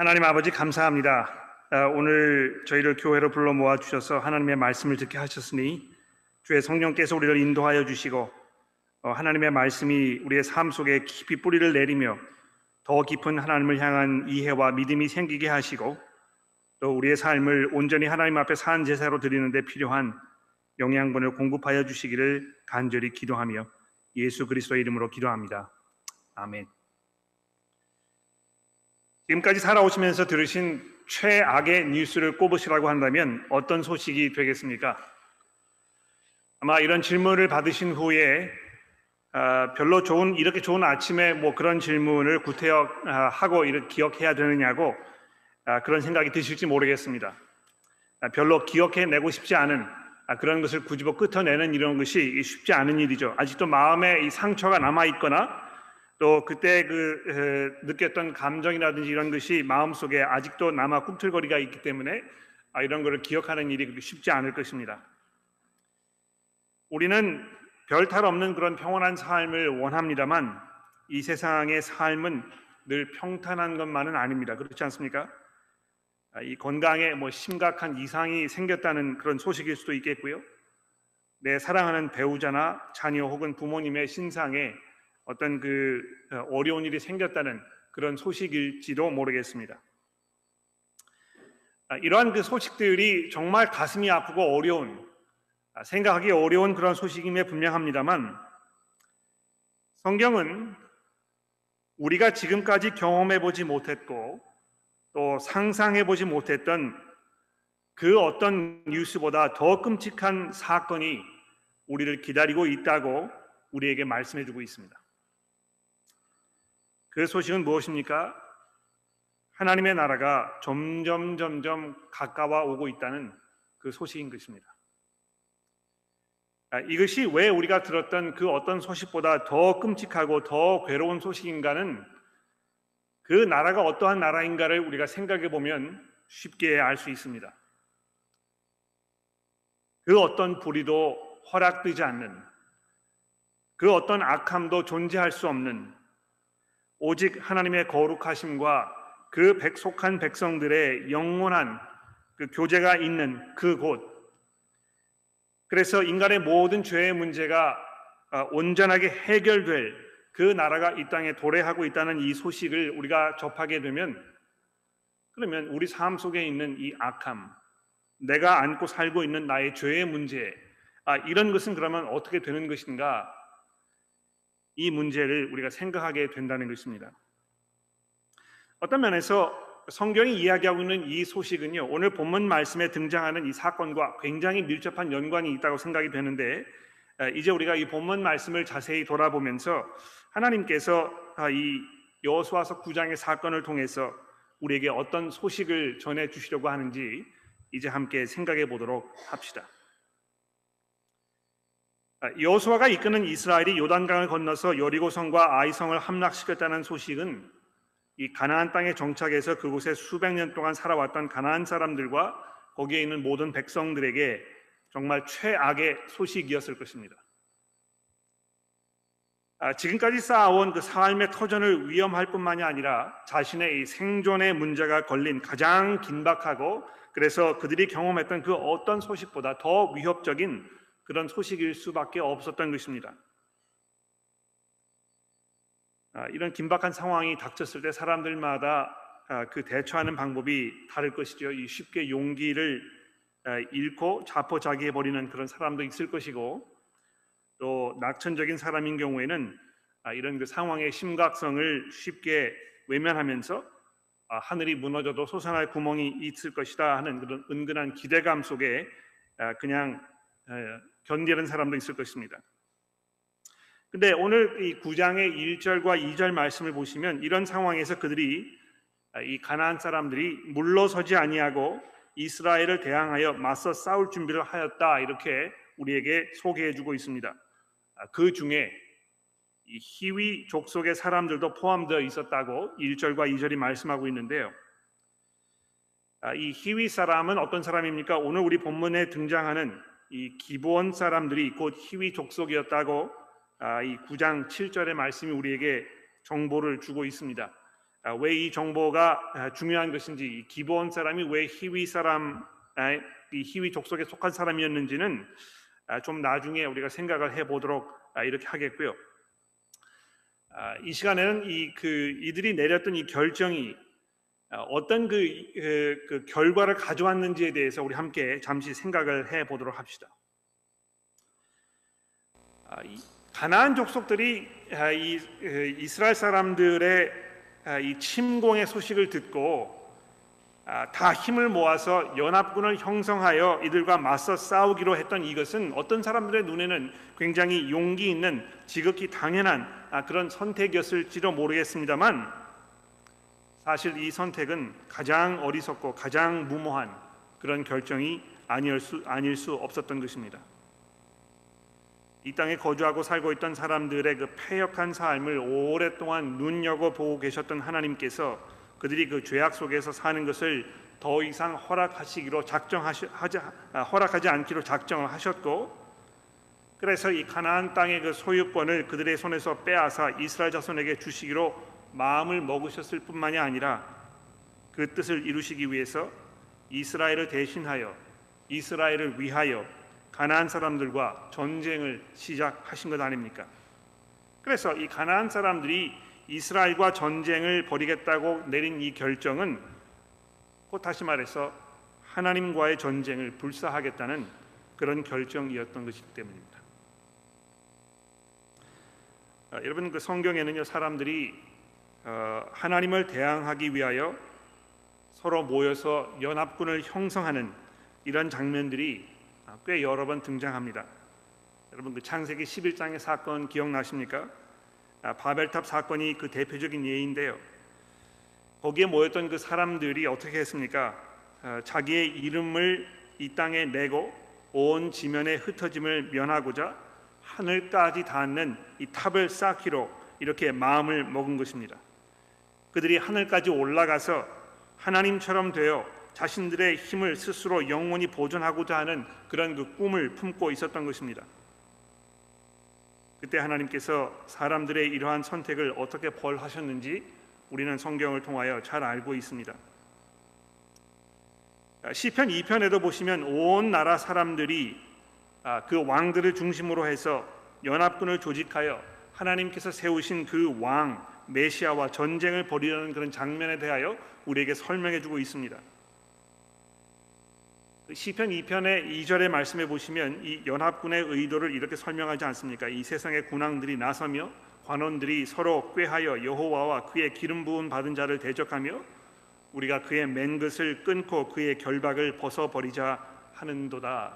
하나님 아버지 감사합니다. 아, 오늘 저희를 교회로 불러 모아 주셔서 하나님의 말씀을 듣게 하셨으니 주의 성령께서 우리를 인도하여 주시고 어, 하나님의 말씀이 우리의 삶 속에 깊이 뿌리를 내리며 더 깊은 하나님을 향한 이해와 믿음이 생기게 하시고 또 우리의 삶을 온전히 하나님 앞에 산 제사로 드리는데 필요한 영양분을 공급하여 주시기를 간절히 기도하며 예수 그리스도의 이름으로 기도합니다. 아멘. 지금까지 살아오시면서 들으신 최악의 뉴스를 꼽으시라고 한다면 어떤 소식이 되겠습니까? 아마 이런 질문을 받으신 후에 어, 별로 좋은 이렇게 좋은 아침에 뭐 그런 질문을 구태하고 이렇게 기억해야 되느냐고 어, 그런 생각이 드실지 모르겠습니다. 어, 별로 기억해내고 싶지 않은 그런 것을 굳이고 끄어내는 이런 것이 쉽지 않은 일이죠. 아직도 마음에 이 상처가 남아 있거나 또 그때 그 느꼈던 감정이라든지 이런 것이 마음속에 아직도 남아 꿈틀거리가 있기 때문에 아, 이런 것을 기억하는 일이 쉽지 않을 것입니다. 우리는 별탈 없는 그런 평온한 삶을 원합니다만 이 세상의 삶은 늘 평탄한 것만은 아닙니다. 그렇지 않습니까? 아, 이 건강에 뭐 심각한 이상이 생겼다는 그런 소식일 수도 있겠고요. 내 사랑하는 배우자나 자녀 혹은 부모님의 신상에 어떤 그 어, 어려운 일이 생겼다는 그런 소식일지도 모르겠습니다. 아, 이러한 그 소식들이 정말 가슴이 아프고 어려운 아, 생각하기 어려운 그런 소식임에 분명합니다만 성경은 우리가 지금까지 경험해 보지 못했고 또 상상해 보지 못했던 그 어떤 뉴스보다 더 끔찍한 사건이 우리를 기다리고 있다고 우리에게 말씀해 주고 있습니다. 그 소식은 무엇입니까? 하나님의 나라가 점점 점점 가까워 오고 있다는 그 소식인 것입니다. 아, 이것이 왜 우리가 들었던 그 어떤 소식보다 더 끔찍하고 더 괴로운 소식인가는 그 나라가 어떠한 나라인가를 우리가 생각해 보면 쉽게 알 수 있습니다. 그 어떤 불의도 허락되지 않는 그 어떤 악함도 존재할 수 없는 오직 하나님의 거룩하심과 그 백속한 백성들의 영원한 그 교제가 있는 그 곳. 그래서 인간의 모든 죄의 문제가 아, 온전하게 해결될 그 나라가 이 땅에 도래하고 있다는 이 소식을 우리가 접하게 되면 그러면 우리 삶 속에 있는 이 악함, 내가 안고 살고 있는 나의 죄의 문제, 아, 이런 것은 그러면 어떻게 되는 것인가? 이 문제를 우리가 생각하게 된다는 것입니다. 어떤 면에서 성경이 이야기하고 있는 이 소식은요, 오늘 본문 말씀에 등장하는 이 사건과 굉장히 밀접한 연관이 있다고 생각이 되는데, 이제 우리가 이 본문 말씀을 자세히 돌아보면서 하나님께서 아, 이 여호수아서 9장의 사건을 통해서 우리에게 어떤 소식을 전해 주시려고 하는지 이제 함께 생각해 보도록 합시다. 아, 여호수아가 이끄는 이스라엘이 요단강을 건너서 여리고성과 아이성을 함락시켰다는 소식은 이 가나안 땅에 정착해서 그곳에 수백 년 동안 살아왔던 가나안 사람들과 거기에 있는 모든 백성들에게 정말 최악의 소식이었을 것입니다. 아, 지금까지 쌓아온 그 삶의 터전을 위험할 뿐만이 아니라 자신의 생존의 문제가 걸린 가장 긴박하고 그래서 그들이 경험했던 그 어떤 소식보다 더 위협적인 그런 소식일 수밖에 없었던 것입니다. 아, 이런 긴박한 상황이 닥쳤을 때 사람들마다 아, 그 대처하는 방법이 다를 것이죠. 쉽게 용기를 아, 잃고 자포자기해 버리는 그런 사람도 있을 것이고 또 낙천적인 사람인 경우에는 이런 그 상황의 심각성을 쉽게 외면하면서 하늘이 무너져도 솟아날 구멍이 있을 것이다 하는 그런 은근한 기대감 속에 그냥 견디는 사람도 있을 것입니다. 근데 오늘 이 9장의 1절과 2절 말씀을 보시면 이런 상황에서 그들이 이 가나안 사람들이 물러서지 아니하고 이스라엘을 대항하여 맞서 싸울 준비를 하였다 이렇게 우리에게 소개해 주고 있습니다. 아, 그 중에 이 히위 족속의 사람들도 포함되어 있었다고 1절과 2절이 말씀하고 있는데요. 아, 이 히위 사람은 어떤 사람입니까? 오늘 우리 본문에 등장하는 이 기본 사람들이 곧 희위 족속이었다고 아, 이 9장 7절의 말씀이 우리에게 정보를 주고 있습니다. 왜 이 정보가 아, 중요한 것인지 이 기본 사람이 왜 희위 사람 아, 이 희위 족속에 속한 사람이었는지는 아, 좀 나중에 우리가 생각을 해 보도록 이렇게 하겠고요. 이 시간에는 이 그 이들이 내렸던 이 결정이 어떤 그, 그, 그 결과를 가져왔는지에 대해서 우리 함께 잠시 생각을 해 보도록 합시다. 가나안 족속들이 이 이스라엘 사람들의 이 침공의 소식을 듣고 아, 다 힘을 모아서 연합군을 형성하여 이들과 맞서 싸우기로 했던 이것은 어떤 사람들의 눈에는 굉장히 용기 있는 지극히 당연한 아, 그런 선택이었을지도 모르겠습니다만 사실 이 선택은 가장 어리석고 가장 무모한 그런 결정이 아닐 수, 아닐 수 없었던 것입니다. 이 땅에 거주하고 살고 있던 사람들의 그 패역한 삶을 오랫동안 눈여겨 보고 계셨던 하나님께서 그들이 그 죄악 속에서 사는 것을 더 이상 허락하시기로 작정하시 하지, 아, 허락하지 않기로 작정을 하셨고 그래서 이 가나안 땅의 그 소유권을 그들의 손에서 빼앗아 이스라엘 자손에게 주시기로 마음을 먹으셨을 뿐만이 아니라 그 뜻을 이루시기 위해서 이스라엘을 대신하여 이스라엘을 위하여 가나안 사람들과 전쟁을 시작하신 것 아닙니까? 그래서 이 가나안 사람들이 이스라엘과 전쟁을 벌이겠다고 내린 이 결정은 곧 다시 말해서 하나님과의 전쟁을 불사하겠다는 그런 결정이었던 것이기 때문입니다. 아, 여러분 그 성경에는요 사람들이 어, 하나님을 대항하기 위하여 서로 모여서 연합군을 형성하는 이런 장면들이 아, 꽤 여러 번 등장합니다. 여러분 그 창세기 11장의 사건 기억나십니까? 아, 바벨탑 사건이 그 대표적인 예인데요. 거기에 모였던 그 사람들이 어떻게 했습니까? 아, 자기의 이름을 이 땅에 내고 온 지면에 흩어짐을 면하고자 하늘까지 닿는 이 탑을 쌓기로 이렇게 마음을 먹은 것입니다. 그들이 하늘까지 올라가서 하나님처럼 되어 자신들의 힘을 스스로 영원히 보존하고자 하는 그런 그 꿈을 품고 있었던 것입니다. 그때 하나님께서 사람들의 이러한 선택을 어떻게 벌하셨는지 우리는 성경을 통하여 잘 알고 있습니다. 시편 2편에도 보시면 온 나라 사람들이 아, 그 왕들을 중심으로 해서 연합군을 조직하여 하나님께서 세우신 그 왕 메시아와 전쟁을 벌이려는 그런 장면에 대하여 우리에게 설명해 주고 있습니다. 시편 2편의 2절의 말씀에 보시면 이 연합군의 의도를 이렇게 설명하지 않습니까? 이 세상의 군왕들이 나서며 관원들이 서로 꾀하여 여호와와 그의 기름 부은 받은 자를 대적하며 우리가 그의 맨 것을 끊고 그의 결박을 벗어 버리자 하는도다.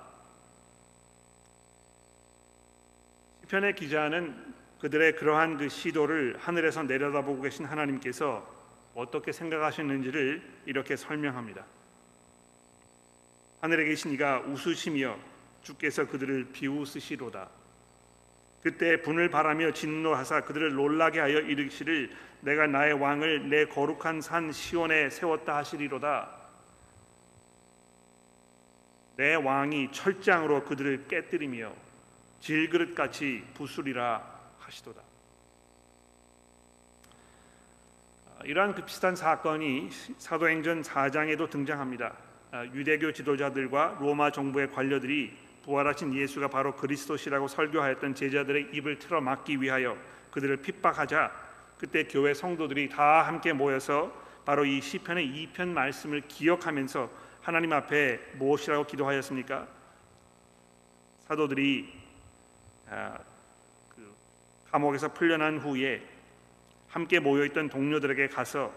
시편의 기자는 그들의 그러한 그 시도를 하늘에서 내려다보고 계신 하나님께서 어떻게 생각하셨는지를 이렇게 설명합니다. 하늘에 계신 이가 웃으시며 주께서 그들을 비웃으시로다. 그때 분을 바라며 진노하사 그들을 놀라게 하여 이르시를 내가 나의 왕을 내 거룩한 산 시온에 세웠다 하시리로다. 내 왕이 철장으로 그들을 깨뜨리며 질그릇같이 부수리라 하시도다. 이러한 그 비슷한 사건이 사도행전 4장에도 등장합니다. 아, 유대교 지도자들과 로마 정부의 관료들이 부활하신 예수가 바로 그리스도시라고 설교하였던 제자들의 입을 틀어 막기 위하여 그들을 핍박하자 그때 교회 성도들이 다 함께 모여서 바로 이 시편의 2편 말씀을 기억하면서 하나님 앞에 무엇이라고 기도하였습니까? 사도들이 아, 그 감옥에서 풀려난 후에 함께 모여 있던 동료들에게 가서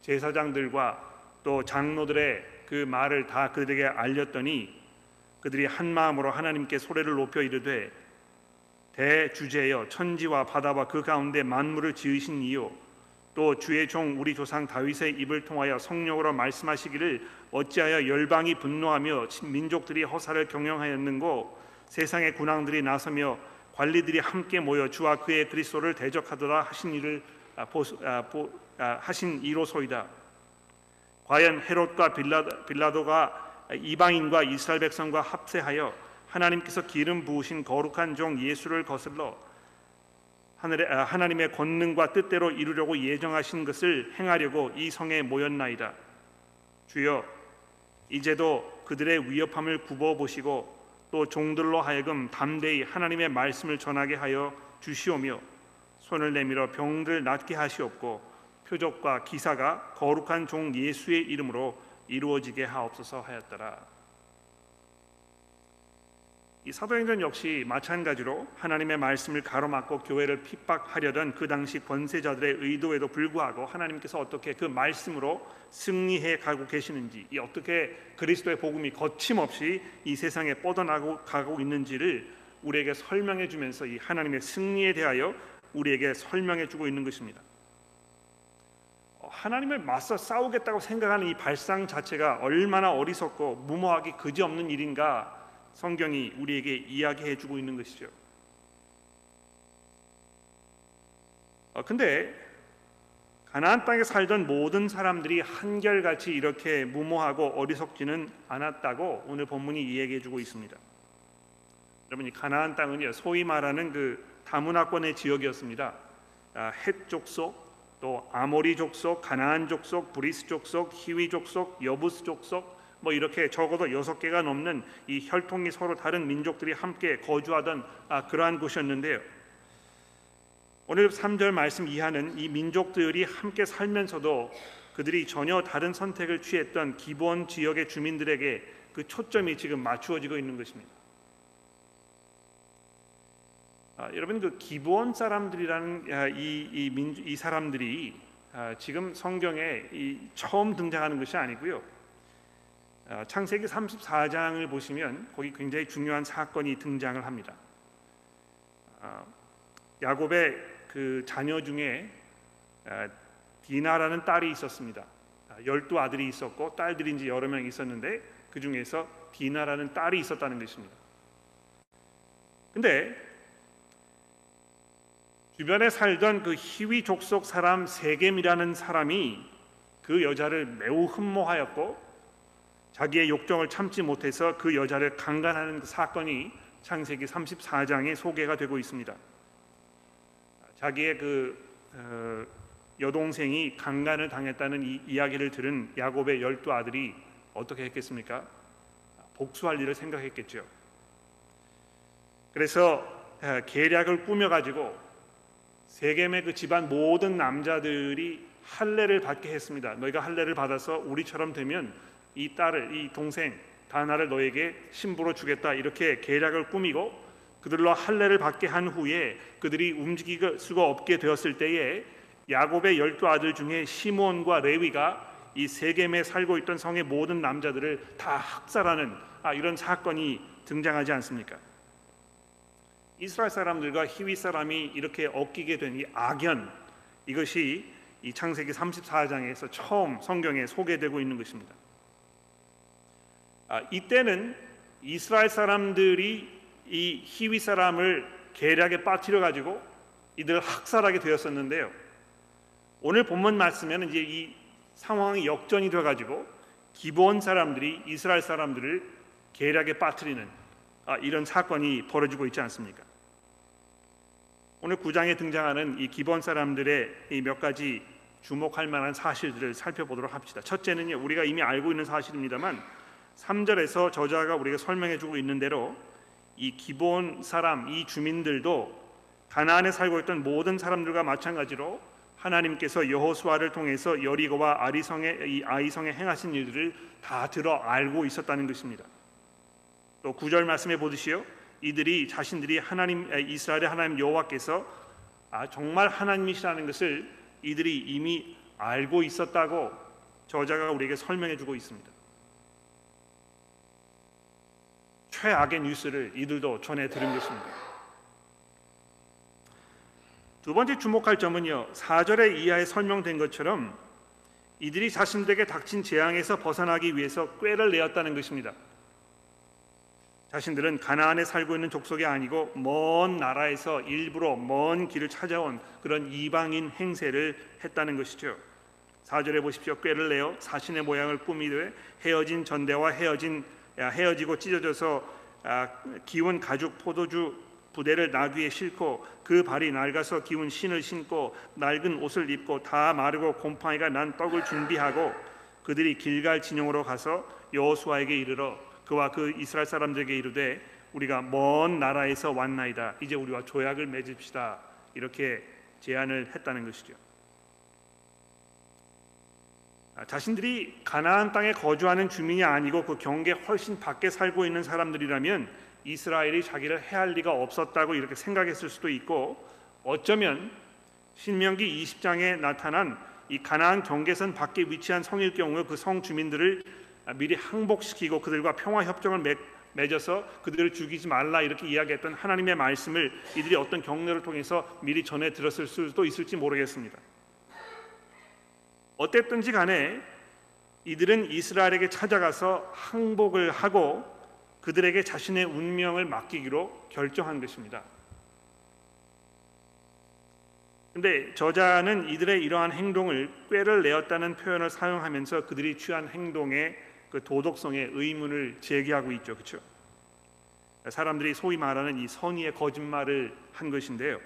제사장들과 또 장로들의 그 말을 다 그들에게 알렸더니 그들이 한 마음으로 하나님께 소리를 높여 이르되 대주제여 천지와 바다와 그 가운데 만물을 지으신 이요 또 주의 종 우리 조상 다윗의 입을 통하여 성령으로 말씀하시기를 어찌하여 열방이 분노하며 민족들이 허사를 경영하였는고 세상의 군왕들이 나서며 관리들이 함께 모여 주와 그의 그리스도를 대적하더라 하신 일을 아, 아, 하신 이로소이다. 과연 헤롯과 빌라도 가 이방인과 이스라엘 백성과 합세하여 하나님께서 기름 부으신 거룩한 종 예수를 거슬러 하늘의 아, 하나님의 권능과 뜻대로 이루려고 예정하신 것을 행하려고 이 성에 모였나이다. 주여 이제도 그들의 위협함을 굽어 보시고 또 종들로 하여금 담대히 하나님의 말씀을 전하게 하여 주시오며 손을 내밀어 병들 낫게 하시옵고 표적과 기사가 거룩한 종 예수의 이름으로 이루어지게 하옵소서 하였더라. 이 사도행전 역시 마찬가지로 하나님의 말씀을 가로막고 교회를 핍박하려던 그 당시 권세자들의 의도에도 불구하고 하나님께서 어떻게 그 말씀으로 승리해 가고 계시는지, 이 어떻게 그리스도의 복음이 거침없이 이 세상에 뻗어나고 가고 있는지를 우리에게 설명해 주면서 이 하나님의 승리에 대하여 우리에게 설명해 주고 있는 것입니다. 어, 하나님을 맞서 싸우겠다고 생각하는 이 발상 자체가 얼마나 어리석고 무모하기 그지없는 일인가 성경이 우리에게 이야기해 주고 있는 것이죠. 어, 근데 가나안 땅에 살던 모든 사람들이 한결같이 이렇게 무모하고 어리석지는 않았다고 오늘 본문이 이야기해 주고 있습니다. 여러분 이 가나안 땅은요 소위 말하는 그 다문화권의 지역이었습니다. 아, 헷 족속, 또 아모리 족속, 가나안 족속, 브리스 족속, 히위 족속, 여부스 족속 뭐 이렇게 적어도 여섯 개가 넘는 이 혈통이 서로 다른 민족들이 함께 거주하던 아, 그러한 곳이었는데요. 오늘 3절 말씀 이하는 이 민족들이 함께 살면서도 그들이 전혀 다른 선택을 취했던 기본 지역의 주민들에게 그 초점이 지금 맞추어지고 있는 것입니다. 아, 여러분 그 기브온 사람들이라는 아, 이, 이, 민주, 이 사람들이 아, 지금 성경에 이 처음 등장하는 것이 아니고요. 아, 창세기 34장을 보시면 거기 굉장히 중요한 사건이 등장을 합니다. 아, 야곱의 그 자녀 중에 아, 디나라는 딸이 있었습니다. 아, 열두 아들이 있었고 딸들이 이제 여러 명 있었는데 그 중에서 디나라는 딸이 있었다는 것입니다. 근데 주변에 살던 그 희위 족속 사람 세겜이라는 사람이 그 여자를 매우 흠모하였고 자기의 욕정을 참지 못해서 그 여자를 강간하는 그 사건이 창세기 34장에 소개가 되고 있습니다. 자기의 그 어, 여동생이 강간을 당했다는 이 이야기를 들은 야곱의 열두 아들이 어떻게 했겠습니까? 복수할 일을 생각했겠죠. 그래서 어, 계략을 꾸며 가지고 세겜의 그 집안 모든 남자들이 할례를 받게 했습니다. 너희가 할례를 받아서 우리처럼 되면 이 딸을 이 동생 다나를 너에게 신부로 주겠다 이렇게 계략을 꾸미고 그들로 할례를 받게 한 후에 그들이 움직일 수가 없게 되었을 때에 야곱의 열두 아들 중에 시몬과 레위가 이 세겜에 살고 있던 성의 모든 남자들을 다 학살하는 아, 이런 사건이 등장하지 않습니까? 이스라엘 사람들과 히위 사람이 이렇게 엮이게 된 이 악연 이것이 이 창세기 34장에서 처음 성경에 소개되고 있는 것입니다. 아, 이때는 이스라엘 사람들이 이 히위 사람을 계략에 빠뜨려 가지고 이들을 학살하게 되었었는데요. 오늘 본문 말씀에는 이제 이 상황이 역전이 돼 가지고 기본 사람들이 이스라엘 사람들을 계략에 빠뜨리는 아, 이런 사건이 벌어지고 있지 않습니까? 오늘 구장에 등장하는 이 기본 사람들의 이 몇 가지 주목할 만한 사실들을 살펴보도록 합시다. 첫째는요, 우리가 이미 알고 있는 사실입니다만 3절에서 저자가 우리가 설명해 주고 있는 대로 이 기본 사람, 이 주민들도 가나안에 살고 있던 모든 사람들과 마찬가지로 하나님께서 여호수아를 통해서 여리고와 아리성의 이 아이성에 행하신 일들을 다 들어 알고 있었다는 것입니다. 또 9절 말씀해 보듯이요. 이들이 자신들이 하나님 이스라엘의 하나님 여호와께서 아, 정말 하나님이시라는 것을 이들이 이미 알고 있었다고 저자가 우리에게 설명해 주고 있습니다. 최악의 뉴스를 이들도 전해 들은 것입니다. 두 번째 주목할 점은요. 4절의 이하에 설명된 것처럼 이들이 자신들에게 닥친 재앙에서 벗어나기 위해서 꾀를 내었다는 것입니다. 자신들은 가나안에 살고 있는 족속이 아니고 먼 나라에서 일부러 먼 길을 찾아온 그런 이방인 행세를 했다는 것이죠. 4절에 보십시오. 꾀를 내어 사신의 모양을 꾸미되 헤어진 전대와 헤어진 헤어지고 찢어져서 아, 기운 가죽 포도주 부대를 나귀에 싣고 그 발이 낡아서 기운 신을 신고 낡은 옷을 입고 다 마르고 곰팡이가 난 떡을 준비하고 그들이 길갈 진영으로 가서 여호수아에게 이르러 그와 그 이스라엘 사람들에게 이르되 우리가 먼 나라에서 왔나이다 이제 우리와 조약을 맺읍시다 이렇게 제안을 했다는 것이죠. 아, 자신들이 가나안 땅에 거주하는 주민이 아니고 그 경계 훨씬 밖에 살고 있는 사람들이라면 이스라엘이 자기를 해할 리가 없었다고 이렇게 생각했을 수도 있고 어쩌면 신명기 20장에 나타난 이 가나안 경계선 밖에 위치한 성일 경우 그 성 주민들을 미리 항복시키고 그들과 평화 협정을 맺, 맺어서 그들을 죽이지 말라 이렇게 이야기했던 하나님의 말씀을 이들이 어떤 경로를 통해서 미리 전해 들었을 수도 있을지 모르겠습니다. 어땠든지 간에 이들은 이스라엘에게 찾아가서 항복을 하고 그들에게 자신의 운명을 맡기기로 결정한 것입니다. 근데 저자는 이들의 이러한 행동을 꾀를 내었다는 표현을 사용하면서 그들이 취한 행동의 그 도덕성의 의문을 제기하고 있죠. 그렇죠? 사람들이 소위 말하는 이 선의의 거짓말을 한 것인데요.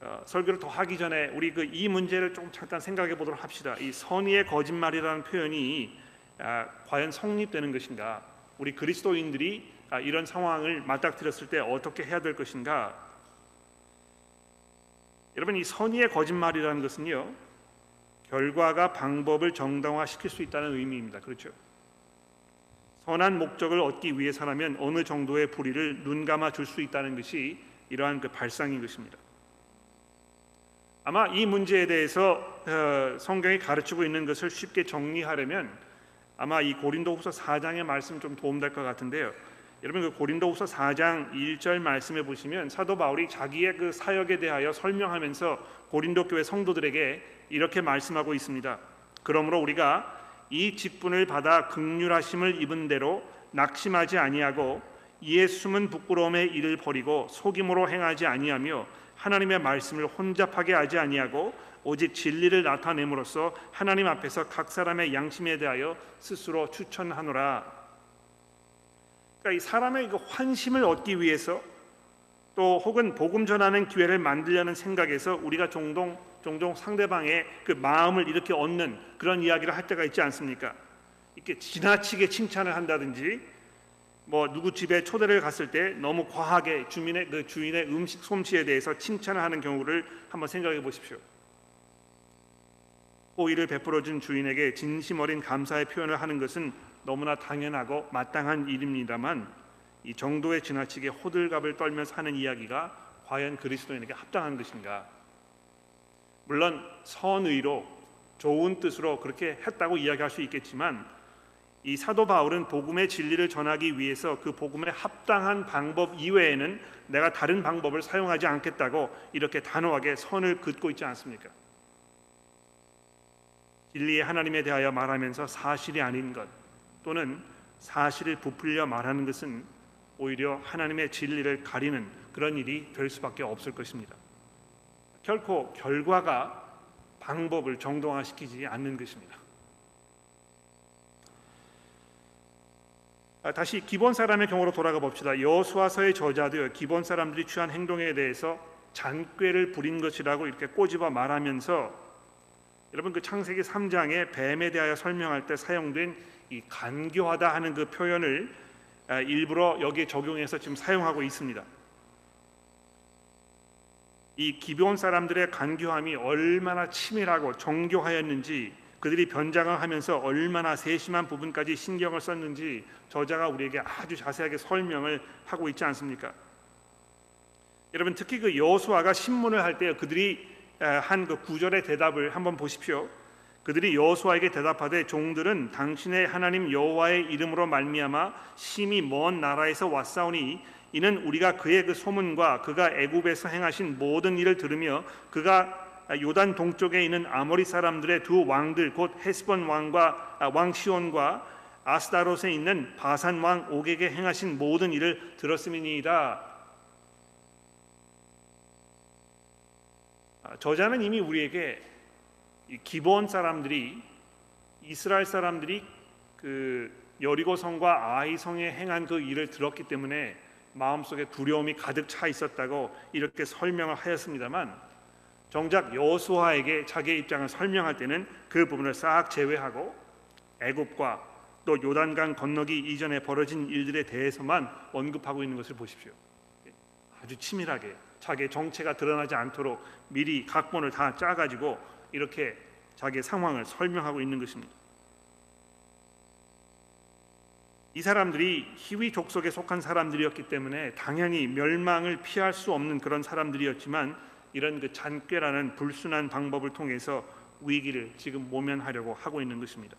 어, 설교를 더 하기 전에 우리 그 이 문제를 좀 잠깐 생각해 보도록 합시다. 이 선의의 거짓말이라는 표현이 아, 과연 성립되는 것인가? 우리 그리스도인들이 아, 이런 상황을 맞닥뜨렸을 때 어떻게 해야 될 것인가? 여러분 이 선의의 거짓말이라는 것은요 결과가 방법을 정당화시킬 수 있다는 의미입니다. 그렇죠? 선한 목적을 얻기 위해서라면 어느 정도의 불의를 눈감아 줄 수 있다는 것이 이러한 그 발상인 것입니다. 아마 이 문제에 대해서 어, 성경이 가르치고 있는 것을 쉽게 정리하려면 아마 이 고린도후서 4장의 말씀 좀 도움될 것 같은데요. 여러분 그 고린도후서 4장 1절 말씀에 보시면 사도 바울이 자기의 그 사역에 대하여 설명하면서 고린도 교회 성도들에게 이렇게 말씀하고 있습니다. 그러므로 우리가 이 직분을 받아 극률하심을 입은 대로 낙심하지 아니하고 숨은 부끄러움의 일을 버리고 속임으로 행하지 아니하며 하나님의 말씀을 혼잡하게 하지 아니하고 오직 진리를 나타냄으로써 하나님 앞에서 각 사람의 양심에 대하여 스스로 추천하노라. 그러니까 이 사람의 그 환심을 얻기 위해서 또 혹은 복음 전하는 기회를 만들려는 생각에서 우리가 종종 종종 상대방의 그 마음을 이렇게 얻는 그런 이야기를 할 때가 있지 않습니까? 이렇게 지나치게 칭찬을 한다든지 뭐 누구 집에 초대를 갔을 때 너무 과하게 주민의 그 주인의 음식 솜씨에 대해서 칭찬을 하는 경우를 한번 생각해 보십시오. 호의를 베풀어 준 주인에게 진심 어린 감사의 표현을 하는 것은 너무나 당연하고 마땅한 일입니다만 이 정도에 지나치게 호들갑을 떨면서 하는 이야기가 과연 그리스도인에게 합당한 것인가? 물론 선의로 좋은 뜻으로 그렇게 했다고 이야기할 수 있겠지만 이 사도 바울은 복음의 진리를 전하기 위해서 그 복음에 합당한 방법 이외에는 내가 다른 방법을 사용하지 않겠다고 이렇게 단호하게 선을 긋고 있지 않습니까? 진리의 하나님에 대하여 말하면서 사실이 아닌 것 또는 사실을 부풀려 말하는 것은 오히려 하나님의 진리를 가리는 그런 일이 될 수밖에 없을 것입니다. 결코 결과가 방법을 정당화시키지 않는 것입니다. 다시 기본 사람의 경우로 돌아가 봅시다. 여수와서의 저자도 기본 사람들이 취한 행동에 대해서 잔꾀를 부린 것이라고 이렇게 꼬집어 말하면서 여러분 그 창세기 3장에 뱀에 대하여 설명할 때 사용된 이 간교하다 하는 그 표현을 아, 일부러 여기에 적용해서 지금 사용하고 있습니다. 이 기브온 사람들의 간교함이 얼마나 치밀하고 정교하였는지 그들이 변장을 하면서 얼마나 세심한 부분까지 신경을 썼는지 저자가 우리에게 아주 자세하게 설명을 하고 있지 않습니까? 여러분 특히 그 여호수아가 신문을 할 때 그들이 한 그 구절의 대답을 한번 보십시오. 그들이 여호수아에게 대답하되 종들은 당신의 하나님 여호와의 이름으로 말미암아 심히 먼 나라에서 왔사오니 이는 우리가 그의 그 소문과 그가 애굽에서 행하신 모든 일을 들으며 그가 요단 동쪽에 있는 아모리 사람들의 두 왕들 곧 헤스본 왕과 아, 왕 시온과 아스다롯에 있는 바산 왕 옥에게 행하신 모든 일을 들었음이니이다. 아, 저자는 이미 우리에게 기본 사람들이 이스라엘 사람들이 그 여리고 성과 아이 성에 행한 그 일을 들었기 때문에 마음속에 두려움이 가득 차 있었다고 이렇게 설명을 하였습니다만 정작 여호수아에게 자기의 입장을 설명할 때는 그 부분을 싹 제외하고 애굽과 또 요단강 건너기 이전에 벌어진 일들에 대해서만 언급하고 있는 것을 보십시오. 아주 치밀하게 자기의 정체가 드러나지 않도록 미리 각본을 다 짜가지고 이렇게 자기의 상황을 설명하고 있는 것입니다. 이 사람들이 희위 족속에 속한 사람들이었기 때문에 당연히 멸망을 피할 수 없는 그런 사람들이었지만 이런 그 잔꾀라는 불순한 방법을 통해서 위기를 지금 모면하려고 하고 있는 것입니다.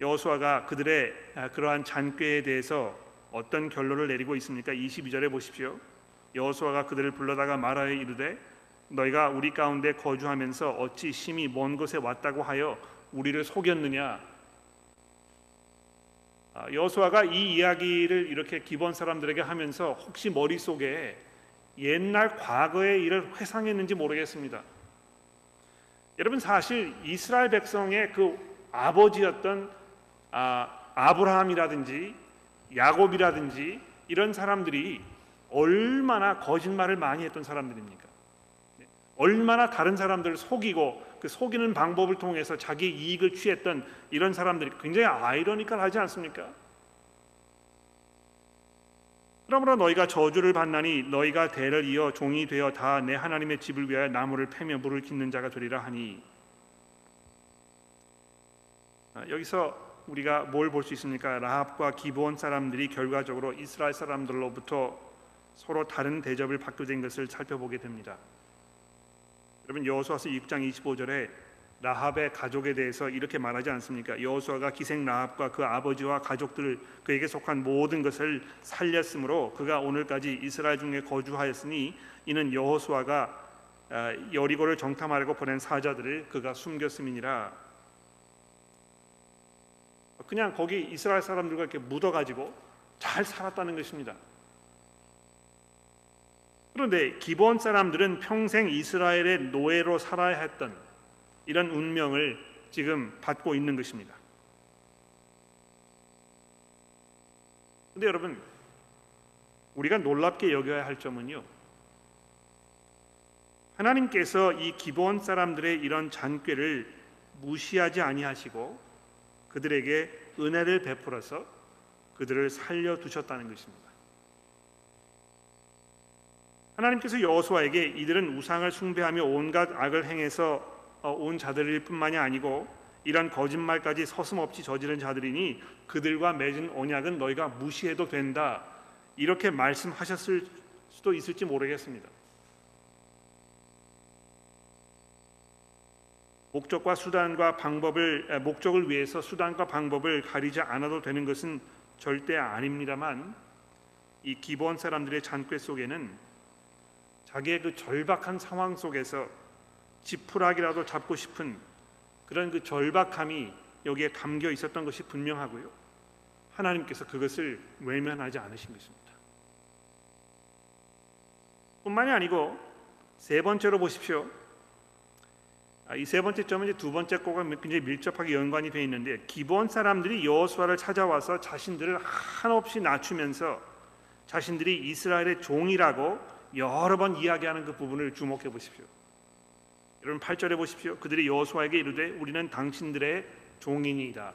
여호수아가 그들의 아, 그러한 잔꾀에 대해서 어떤 결론을 내리고 있습니까? 22절에 보십시오. 여호수아가 그들을 불러다가 말하여 이르되 너희가 우리 가운데 거주하면서 어찌 심히 먼 곳에 왔다고 하여 우리를 속였느냐? 아, 여호수아가 이 이야기를 이렇게 기본 사람들에게 하면서 혹시 머릿속에 옛날 과거의 일을 회상했는지 모르겠습니다. 여러분 사실 이스라엘 백성의 그 아버지였던 아, 아브라함이라든지 야곱이라든지 이런 사람들이 얼마나 거짓말을 많이 했던 사람들입니까? 네. 얼마나 다른 사람들을 속이고 그 속이는 방법을 통해서 자기 이익을 취했던 이런 사람들이 굉장히 아이러니컬하지 않습니까? 그러므로 너희가 저주를 받나니 너희가 대를 이어 종이 되어 다 내 하나님의 집을 위하여 나무를 패며 물을 깃는 자가 되리라 하니 아, 여기서 우리가 뭘 볼 수 있습니까? 라합과 기브온 사람들이 결과적으로 이스라엘 사람들로부터 서로 다른 대접을 받게 된 것을 살펴보게 됩니다. 여러분 여호수아서 6장 25절에 라합의 가족에 대해서 이렇게 말하지 않습니까? 여호수아가 기생 라합과 그 아버지와 가족들 그에게 속한 모든 것을 살렸으므로 그가 오늘까지 이스라엘 중에 거주하였으니 이는 여호수아가 아, 여리고를 정탐하려고 보낸 사자들을 그가 숨겼음이니라. 그냥 거기 이스라엘 사람들과 이렇게 묻어 가지고 잘 살았다는 것입니다. 그런데 기본 사람들은 평생 이스라엘의 노예로 살아야 했던 이런 운명을 지금 받고 있는 것입니다. 근데 여러분 우리가 놀랍게 여겨야 할 점은요. 하나님께서 이 기본 사람들의 이런 잔꾀를 무시하지 아니하시고 그들에게 은혜를 베풀어서 그들을 살려 두셨다는 것입니다. 하나님께서 여호수아에게 이들은 우상을 숭배하며 온갖 악을 행해서 어, 온 자들일 뿐만이 아니고 이런 거짓말까지 서슴없이 저지른 자들이니 그들과 맺은 언약은 너희가 무시해도 된다. 이렇게 말씀하셨을 수도 있을지 모르겠습니다. 목적과 수단과 방법을 목적을 위해서 수단과 방법을 가리지 않아도 되는 것은 절대 아닙니다만 이 기본 사람들의 잔꾀 속에는 자기의 그 절박한 상황 속에서 지푸라기라도 잡고 싶은 그런 그 절박함이 여기에 담겨 있었던 것이 분명하고요. 하나님께서 그것을 외면하지 않으신 것입니다. 뿐만이 아니고 세 번째로 보십시오. 아, 이세 번째 점은 이제 두 번째 거가 굉장히 밀접하게 연관이 되어 있는데 기본 사람들이 여호수아를 찾아와서 자신들을 한없이 낮추면서 자신들이 이스라엘의 종이라고 여러 번 이야기하는 그 부분을 주목해 보십시오. 여러분 8절에 보십시오. 그들이 여호수아에게 이르되 우리는 당신들의 종이니이다.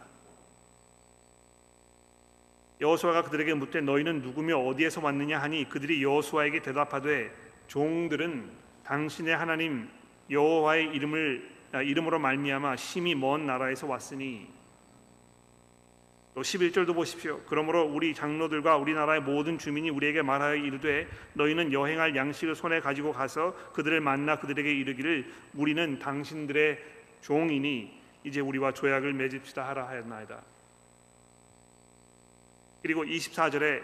여호수아가 그들에게 묻되 너희는 누구며 어디에서 왔느냐 하니 그들이 여호수아에게 대답하되 종들은 당신의 하나님 여호와의 이름을 아, 이름으로 말미암아 심히 먼 나라에서 왔으니 또 11절도 보십시오. 그러므로 우리 장로들과 우리나라의 모든 주민이 우리에게 말하여 이르되 너희는 여행할 양식을 손에 가지고 가서 그들을 만나 그들에게 이르기를 우리는 당신들의 종이니 이제 우리와 조약을 맺읍시다 하라 하였나이다. 그리고 24절에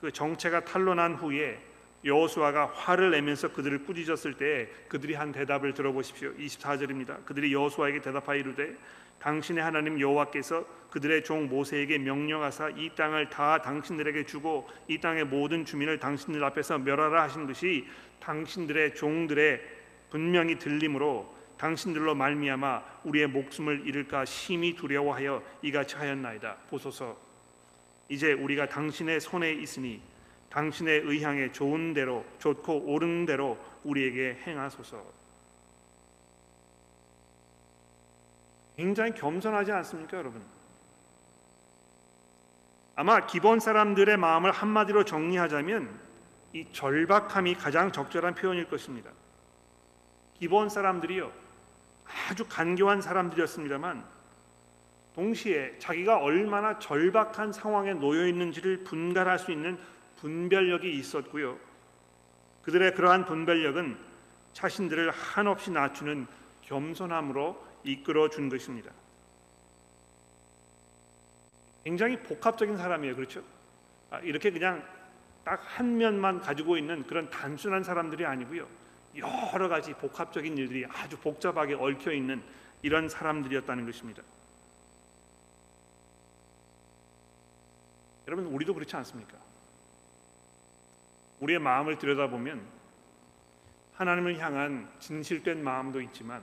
그 정체가 탄로난 후에 여호수아가 화를 내면서 그들을 꾸짖었을 때 그들이 한 대답을 들어보십시오. 24절입니다. 그들이 여호수아에게 대답하여 이르되 당신의 하나님 여호와께서 그들의 종 모세에게 명령하사 이 땅을 다 당신들에게 주고 이 땅의 모든 주민을 당신들 앞에서 멸하라 하신 것이 당신들의 종들의 분명히 들림으로 당신들로 말미암아 우리의 목숨을 잃을까 심히 두려워하여 이같이 하였나이다. 보소서 이제 우리가 당신의 손에 있으니 당신의 의향에 좋은 대로 좋고 옳은 대로 우리에게 행하소서. 굉장히 겸손하지 않습니까, 여러분? 아마 기본 사람들의 마음을 한마디로 정리하자면 이 절박함이 가장 적절한 표현일 것입니다. 기본 사람들이요 아주 간교한 사람들이었습니다만 동시에 자기가 얼마나 절박한 상황에 놓여 있는지를 분간할 수 있는 분별력이 있었고요. 그들의 그러한 분별력은 자신들을 한없이 낮추는 겸손함으로 이끌어 준 것입니다. 굉장히 복합적인 사람이에요. 그렇죠? 아, 이렇게 그냥 딱 한 면만 가지고 있는 그런 단순한 사람들이 아니고요. 여러 가지 복합적인 일들이 아주 복잡하게 얽혀 있는 이런 사람들이었다는 것입니다. 여러분 우리도 그렇지 않습니까? 우리의 마음을 들여다보면 하나님을 향한 진실된 마음도 있지만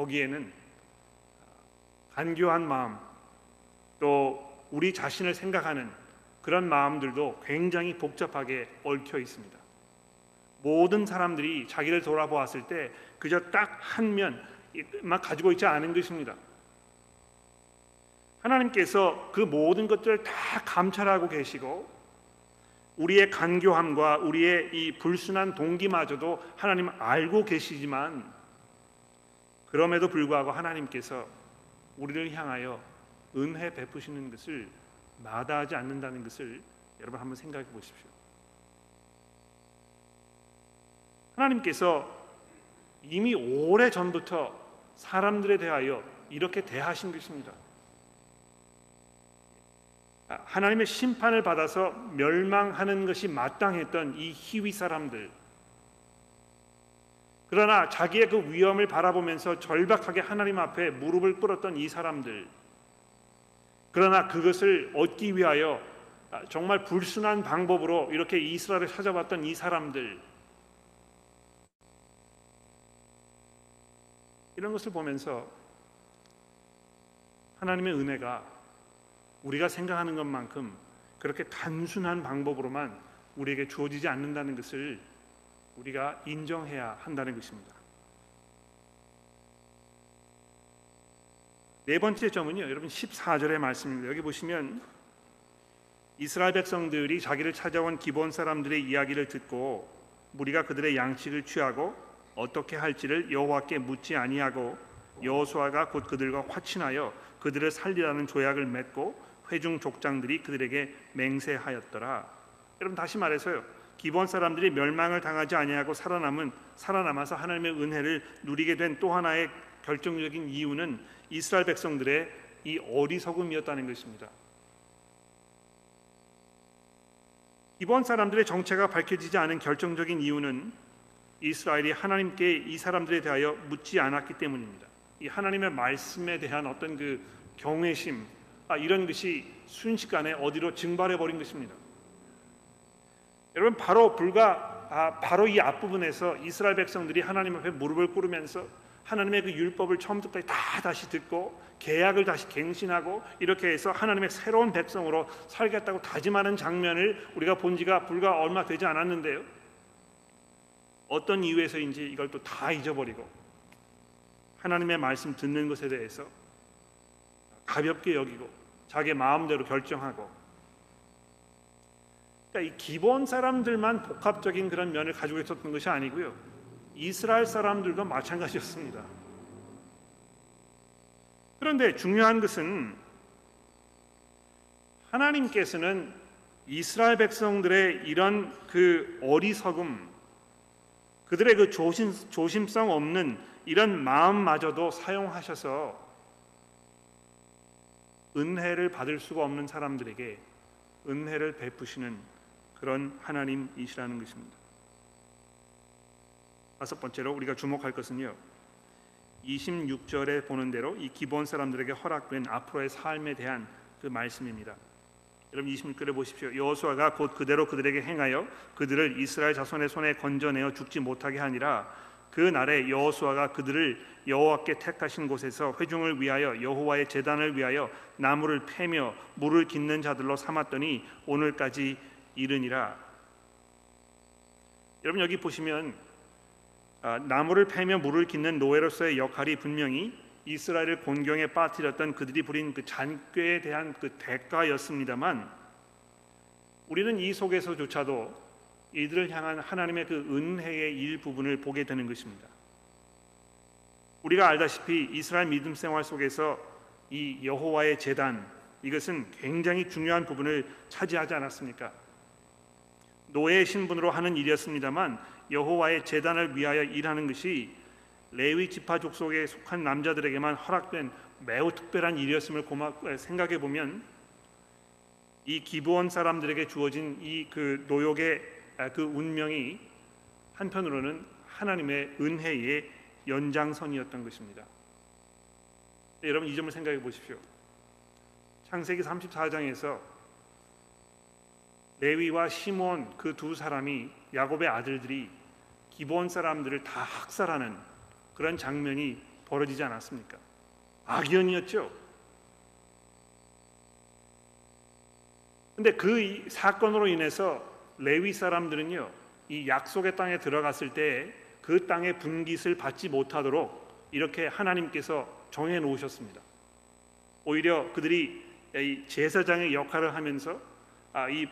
거기에는 간교한 마음 또 우리 자신을 생각하는 그런 마음들도 굉장히 복잡하게 얽혀 있습니다. 모든 사람들이 자기를 돌아보았을 때 그저 딱 한 면만 가지고 있지 않은 것입니다. 하나님께서 그 모든 것들을 다 감찰하고 계시고 우리의 간교함과 우리의 이 불순한 동기마저도 하나님 알고 계시지만 그럼에도 불구하고 하나님께서 우리를 향하여 은혜 베푸시는 것을 마다하지 않는다는 것을 여러분 한번 생각해 보십시오. 하나님께서 이미 오래 전부터 사람들에 대하여 이렇게 대하신 것입니다. 하나님의 심판을 받아서 멸망하는 것이 마땅했던 이 희위 사람들 그러나 자기의 그 위험을 바라보면서 절박하게 하나님 앞에 무릎을 꿇었던 이 사람들. 그러나 그것을 얻기 위하여 정말 불순한 방법으로 이렇게 이스라엘을 찾아왔던 이 사람들. 이런 것을 보면서 하나님의 은혜가 우리가 생각하는 것만큼 그렇게 단순한 방법으로만 우리에게 주어지지 않는다는 것을 우리가 인정해야 한다는 것입니다. 네 번째 점은요. 여러분 14절의 말씀입니다. 여기 보시면 이스라엘 백성들이 자기를 찾아온 기본 사람들의 이야기를 듣고 무리가 그들의 양식을 취하고 어떻게 할지를 여호와께 묻지 아니하고 여호수아가 곧 그들과 화친하여 그들을 살리라는 조약을 맺고 회중 족장들이 그들에게 맹세하였더라. 여러분 다시 말해서요. 기본 사람들이 멸망을 당하지 아니하고 살아남은 살아남아서 하나님의 은혜를 누리게 된 또 하나의 결정적인 이유는 이스라엘 백성들의 이 어리석음이었다는 것입니다. 이번 사람들의 정체가 밝혀지지 않은 결정적인 이유는 이스라엘이 하나님께 이 사람들에 대하여 묻지 않았기 때문입니다. 이 하나님의 말씀에 대한 어떤 그 경외심 아, 이런 것이 순식간에 어디로 증발해 버린 것입니다. 여러분 바로 불과 아, 바로 이 앞부분에서 이스라엘 백성들이 하나님 앞에 무릎을 꿇으면서 하나님의 그 율법을 처음부터까지 다 다시 듣고 계약을 다시 갱신하고 이렇게 해서 하나님의 새로운 백성으로 살겠다고 다짐하는 장면을 우리가 본 지가 불과 얼마 되지 않았는데요. 어떤 이유에서인지 이걸 또 다 잊어버리고 하나님의 말씀 듣는 것에 대해서 가볍게 여기고 자기 마음대로 결정하고 그러니까 이 기본 사람들만 복합적인 그런 면을 가지고 있었던 것이 아니고요. 이스라엘 사람들도 마찬가지였습니다. 그런데 중요한 것은 하나님께서는 이스라엘 백성들의 이런 그 어리석음, 그들의 그 조심, 조심성 없는 이런 마음마저도 사용하셔서 은혜를 받을 수가 없는 사람들에게 은혜를 베푸시는 그런 하나님이시라는 것입니다. 다섯 번째로 우리가 주목할 것은요. 26절에 보는 대로 이 기본 사람들에게 허락된 앞으로의 삶에 대한 그 말씀입니다. 여러분 26절에 보십시오. 여호수아가 곧 그대로 그들에게 행하여 그들을 이스라엘 자손의 손에 건져내어 죽지 못하게 하니라 그 날에 여호수아가 그들을 여호와께 택하신 곳에서 회중을 위하여 여호와의 제단을 위하여 나무를 패며 물을 깃는 자들로 삼았더니 오늘까지 이르니라. 여러분 여기 보시면 아, 나무를 패며 물을 깃는 노예로서의 역할이 분명히 이스라엘을 곤경에 빠뜨렸던 그들이 부린 그 잔꾀에 대한 그 대가였습니다만 우리는 이 속에서조차도 이들을 향한 하나님의 그 은혜의 일부분을 보게 되는 것입니다. 우리가 알다시피 이스라엘 믿음 생활 속에서 이 여호와의 제단 이것은 굉장히 중요한 부분을 차지하지 않았습니까? 노예 신분으로 하는 일이었습니다만 여호와의 제단을 위하여 일하는 것이 레위 지파 족속에 속한 남자들에게만 허락된 매우 특별한 일이었음을 생각해 보면 이 기브온 사람들에게 주어진 이 그 노역의 그 운명이 한편으로는 하나님의 은혜의 연장선이었던 것입니다. 네, 여러분 이 점을 생각해 보십시오. 창세기 34장에서 레위와 시몬 그 두 사람이 야곱의 아들들이 기본 사람들을 다 학살하는 그런 장면이 벌어지지 않았습니까? 악연이었죠. 근데 그 사건으로 인해서 레위 사람들은요, 이 약속의 땅에 들어갔을 때 그 땅의 분깃을 받지 못하도록 이렇게 하나님께서 정해 놓으셨습니다. 오히려 그들이 제사장의 역할을 하면서 아, 이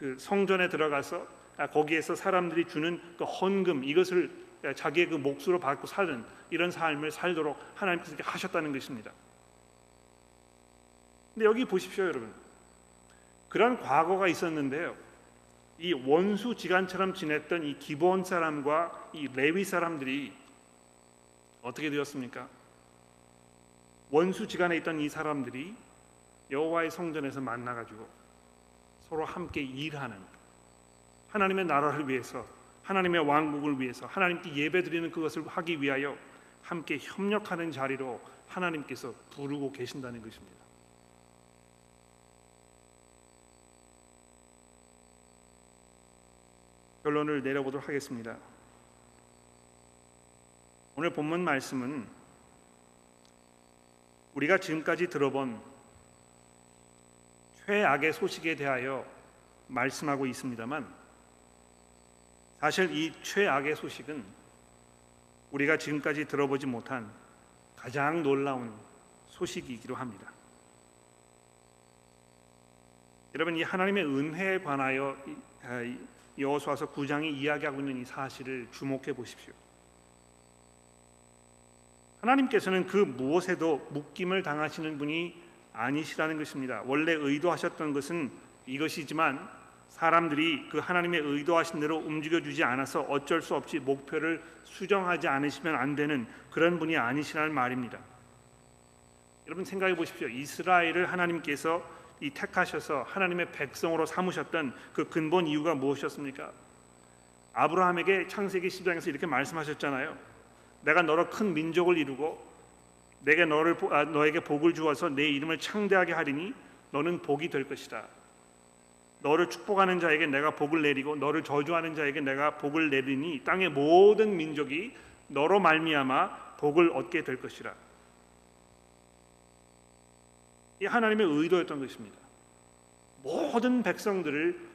그 성전에 들어가서 아, 거기에서 사람들이 주는 그 헌금 이것을 자기의 그 몫으로 받고 사는 이런 삶을 살도록 하나님께서 하셨다는 것입니다. 근데 여기 보십시오, 여러분. 그런 과거가 있었는데요. 이 원수 지간처럼 지냈던 이 기본 사람과 이 레위 사람들이 어떻게 되었습니까? 원수 지간에 있던 이 사람들이 여호와의 성전에서 만나 가지고 서로 함께 일하는 하나님의 나라를 위해서 하나님의 왕국을 위해서 하나님께 예배드리는 그것을 하기 위하여 함께 협력하는 자리로 하나님께서 부르고 계신다는 것입니다. 결론을 내려보도록 하겠습니다. 오늘 본문 말씀은 우리가 지금까지 들어본 최악의 소식에 대하여 말씀하고 있습니다만 사실 이 최악의 소식은 우리가 지금까지 들어보지 못한 가장 놀라운 소식이기도 합니다. 여러분 이 하나님의 은혜에 관하여 여호수아서 9장이 이야기하고 있는 이 사실을 주목해 보십시오. 하나님께서는 그 무엇에도 묶임을 당하시는 분이 아니시라는 것입니다. 원래 의도하셨던 것은 이것이지만 사람들이 그 하나님의 의도하신 대로 움직여 주지 않아서 어쩔 수 없이 목표를 수정하지 않으시면 안 되는 그런 분이 아니시라는 말입니다. 여러분 생각해 보십시오. 이스라엘을 하나님께서 이 택하셔서 하나님의 백성으로 삼으셨던 그 근본 이유가 무엇이었습니까? 아브라함에게 창세기 10장에서 이렇게 말씀하셨잖아요. 내가 너로 큰 민족을 이루고 내게 너를 아, 너에게 복을 주어서 내 이름을 창대하게 하리니 너는 복이 될 것이다. 너를 축복하는 자에게 내가 복을 내리고 너를 저주하는 자에게 내가 복을 내리니 땅의 모든 민족이 너로 말미암아 복을 얻게 될 것이라. 이 하나님의 의도였던 것입니다. 모든 백성들을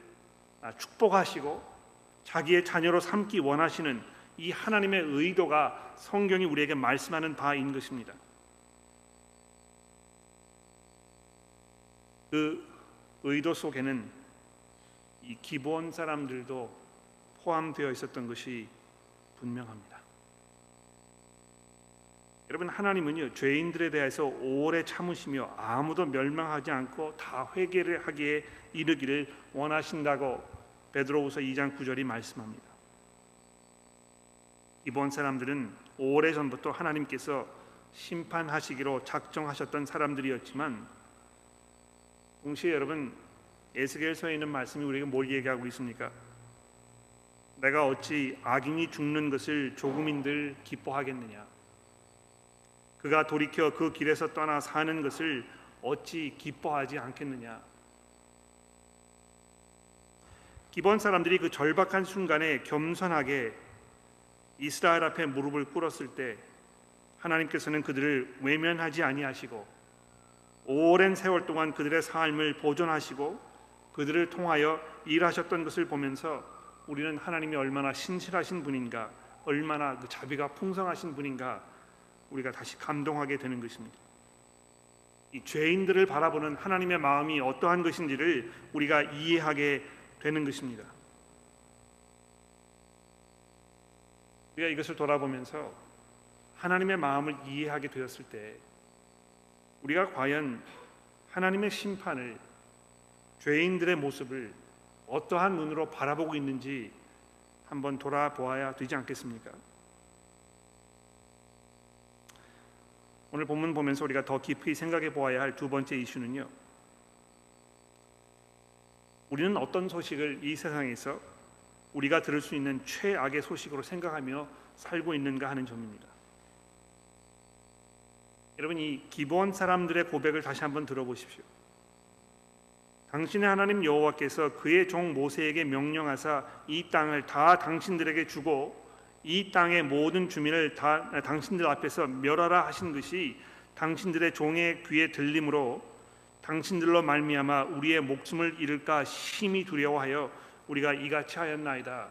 아, 축복하시고 자기의 자녀로 삼기 원하시는 이 하나님의 의도가 성경이 우리에게 말씀하는 바인 것입니다. 그 의도 속에는 이 기본 사람들도 포함되어 있었던 것이 분명합니다. 여러분 하나님은요 죄인들에 대해서 오래 참으시며 아무도 멸망하지 않고 다 회개를 하기에 이르기를 원하신다고 베드로후서 2장 9절이 말씀합니다. 이번 사람들은 오래 전부터 하나님께서 심판하시기로 작정하셨던 사람들이었지만 동시에 여러분 에스겔서에 있는 말씀이 우리에게 뭘 얘기하고 있습니까? 내가 어찌 악인이 죽는 것을 조금인들 기뻐하겠느냐? 그가 돌이켜 그 길에서 떠나 사는 것을 어찌 기뻐하지 않겠느냐. 기본 사람들이 그 절박한 순간에 겸손하게 이스라엘 앞에 무릎을 꿇었을 때 하나님께서는 그들을 외면하지 아니하시고 오랜 세월 동안 그들의 삶을 보존하시고 그들을 통하여 일하셨던 것을 보면서 우리는 하나님이 얼마나 신실하신 분인가, 얼마나 그 자비가 풍성하신 분인가 우리가 다시 감동하게 되는 것입니다. 이 죄인들을 바라보는 하나님의 마음이 어떠한 것인지를 우리가 이해하게 되는 것입니다. 우리가 이것을 돌아보면서 하나님의 마음을 이해하게 되었을 때 우리가 과연 하나님의 심판을 죄인들의 모습을 어떠한 눈으로 바라보고 있는지 한번 돌아보아야 되지 않겠습니까? 오늘 본문 보면서 우리가 더 깊이 생각해 보아야 할 두 번째 이슈는요. 우리는 어떤 소식을 이 세상에서 우리가 들을 수 있는 최악의 소식으로 생각하며 살고 있는가 하는 점입니다. 여러분 이 기본 사람들의 고백을 다시 한번 들어보십시오. 당신의 하나님 여호와께서 그의 종 모세에게 명령하사 이 땅을 다 당신들에게 주고 이 땅의 모든 주민을 다 당신들 앞에서 멸하라 하신 것이 당신들의 종의 귀에 들림으로 당신들로 말미암아 우리의 목숨을 잃을까 심히 두려워하여 우리가 이같이 하였나이다.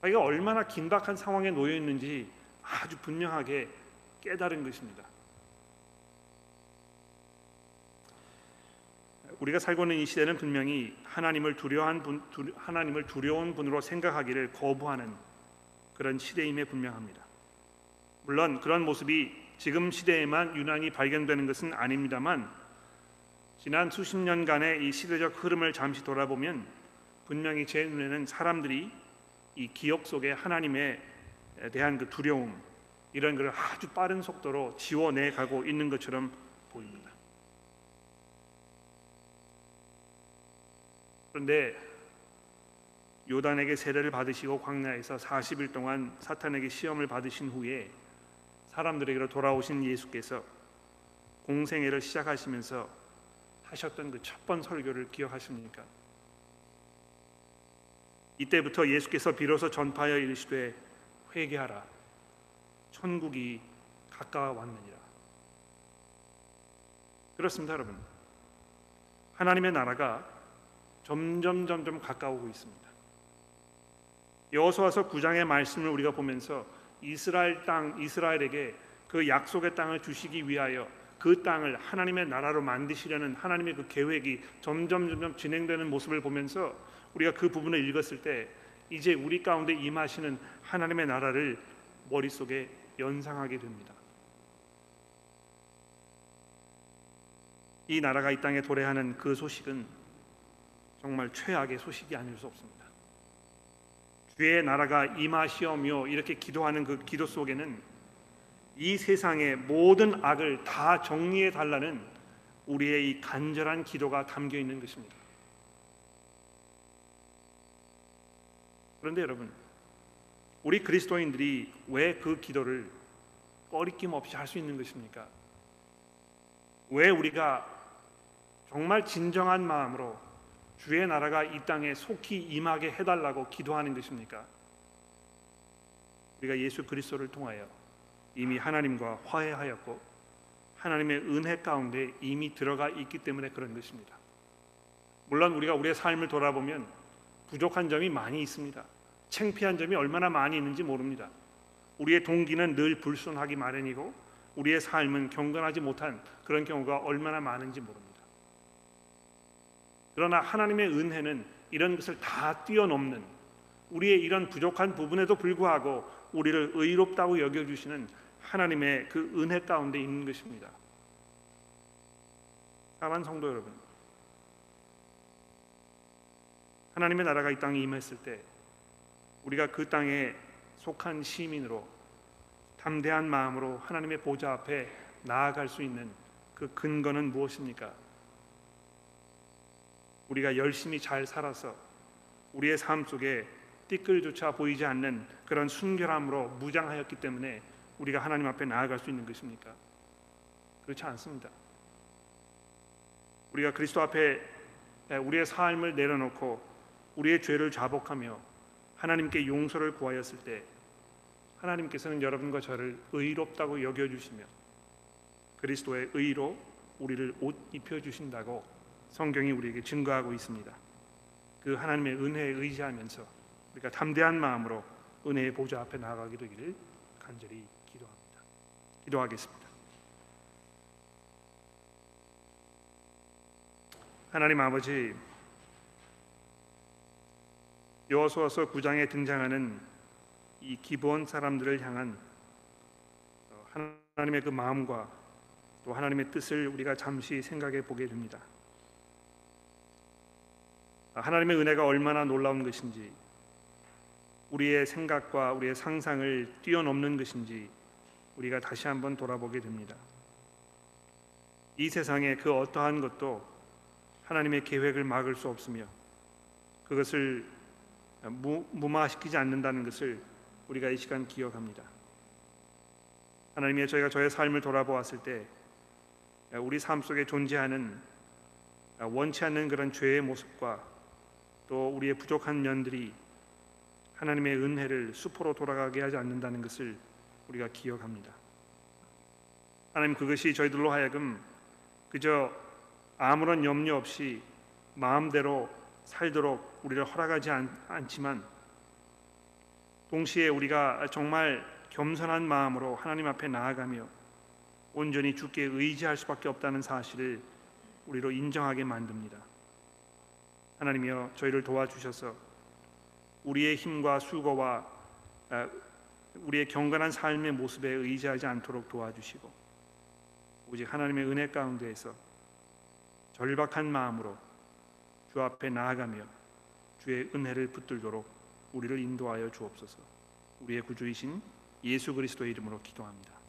자기가 얼마나 긴박한 상황에 놓여 있는지 아주 분명하게 깨달은 것입니다. 우리가 살고 있는 이 시대는 분명히 하나님을 두려워한 분, 두려, 하나님을 두려운 분으로 생각하기를 거부하는 그런 시대임에 분명합니다. 물론 그런 모습이 지금 시대에만 유난히 발견되는 것은 아닙니다만 지난 수십 년간의 이 시대적 흐름을 잠시 돌아보면 분명히 제 눈에는 사람들이 이 기억 속에 하나님에 대한 그 두려움 이런 것을 아주 빠른 속도로 지워내 가고 있는 것처럼 보입니다. 그런데 요단에게 세례를 받으시고 광야에서 40일 동안 사탄에게 시험을 받으신 후에 사람들에게로 돌아오신 예수께서 공생애를 시작하시면서 하셨던 그 첫 번 설교를 기억하십니까? 이때부터 예수께서 비로소 전파하여 이르시되 회개하라 천국이 가까워 왔느니라. 그렇습니다, 여러분. 하나님의 나라가 점점 점점 가까우고 있습니다. 여호수아서 9장의 말씀을 우리가 보면서 이스라엘 땅 이스라엘에게 그 약속의 땅을 주시기 위하여 그 땅을 하나님의 나라로 만드시려는 하나님의 그 계획이 점점 점점 진행되는 모습을 보면서 우리가 그 부분을 읽었을 때 이제 우리 가운데 임하시는 하나님의 나라를 머릿속에 연상하게 됩니다. 이 나라가 이 땅에 도래하는 그 소식은 정말 최악의 소식이 아닐 수 없습니다. 주의 나라가 임하시오며 이렇게 기도하는 그 기도 속에는 이 세상의 모든 악을 다 정리해 달라는 우리의 이 간절한 기도가 담겨 있는 것입니다. 그런데 여러분, 우리 그리스도인들이 왜 그 기도를 꺼리낌 없이 할 수 있는 것입니까? 왜 우리가 정말 진정한 마음으로 주의 나라가 이 땅에 속히 임하게 해달라고 기도하는 것입니까? 우리가 예수 그리스도를 통하여 이미 하나님과 화해하였고 하나님의 은혜 가운데 이미 들어가 있기 때문에 그런 것입니다. 물론 우리가 우리의 삶을 돌아보면 부족한 점이 많이 있습니다. 창피한 점이 얼마나 많이 있는지 모릅니다. 우리의 동기는 늘 불순하기 마련이고 우리의 삶은 경건하지 못한 그런 경우가 얼마나 많은지 모릅니다. 그러나 하나님의 은혜는 이런 것을 다 뛰어넘는 우리의 이런 부족한 부분에도 불구하고 우리를 의롭다고 여겨 주시는 하나님의 그 은혜 가운데 있는 것입니다. 사랑하는 성도 여러분, 하나님의 나라가 이 땅에 임했을 때 우리가 그 땅에 속한 시민으로 담대한 마음으로 하나님의 보좌 앞에 나아갈 수 있는 그 근거는 무엇입니까? 우리가 열심히 잘 살아서 우리의 삶 속에 띠끌조차 보이지 않는 그런 순결함으로 무장하였기 때문에 우리가 하나님 앞에 나아갈 수 있는 것입니까? 그렇지 않습니다. 우리가 그리스도 앞에 우리의 삶을 내려놓고 우리의 죄를 자복하며 하나님께 용서를 구하였을 때 하나님께서는 여러분과 저를 의롭다고 여겨 주시며 그리스도의 의로 우리를 옷 입혀 주신다고 성경이 우리에게 증거하고 있습니다. 그 하나님의 은혜에 의지하면서 우리가 담대한 마음으로 은혜의 보좌 앞에 나아가게 되기를 간절히 기도합니다. 기도하겠습니다. 하나님 아버지 여호수아서 9장에 등장하는 이 기본 사람들을 향한 어, 하나님의 그 마음과 또 하나님의 뜻을 우리가 잠시 생각해 보게 됩니다. 하나님의 은혜가 얼마나 놀라운 것인지 우리의 생각과 우리의 상상을 뛰어넘는 것인지 우리가 다시 한번 돌아보게 됩니다. 이 세상의 그 어떠한 것도 하나님의 계획을 막을 수 없으며 그것을 무, 무마시키지 않는다는 것을 우리가 이 시간 기억합니다. 하나님의 저희가 저의 삶을 돌아보았을 때 우리 삶 속에 존재하는 원치 않는 그런 죄의 모습과 또 우리의 부족한 면들이 하나님의 은혜를 수포로 돌아가게 하지 않는다는 것을 우리가 기억합니다. 하나님 그것이 저희들로 하여금 그저 아무런 염려 없이 마음대로 살도록 우리를 허락하지 않, 않지만 동시에 우리가 정말 겸손한 마음으로 하나님 앞에 나아가며 온전히 주께 의지할 수밖에 없다는 사실을 우리로 인정하게 만듭니다. 하나님이여 저희를 도와주셔서 우리의 힘과 수고와 아, 우리의 경건한 삶의 모습에 의지하지 않도록 도와주시고 오직 하나님의 은혜 가운데에서 절박한 마음으로 주 앞에 나아가며 주의 은혜를 붙들도록 우리를 인도하여 주옵소서. 우리의 구주이신 예수 그리스도의 이름으로 기도합니다.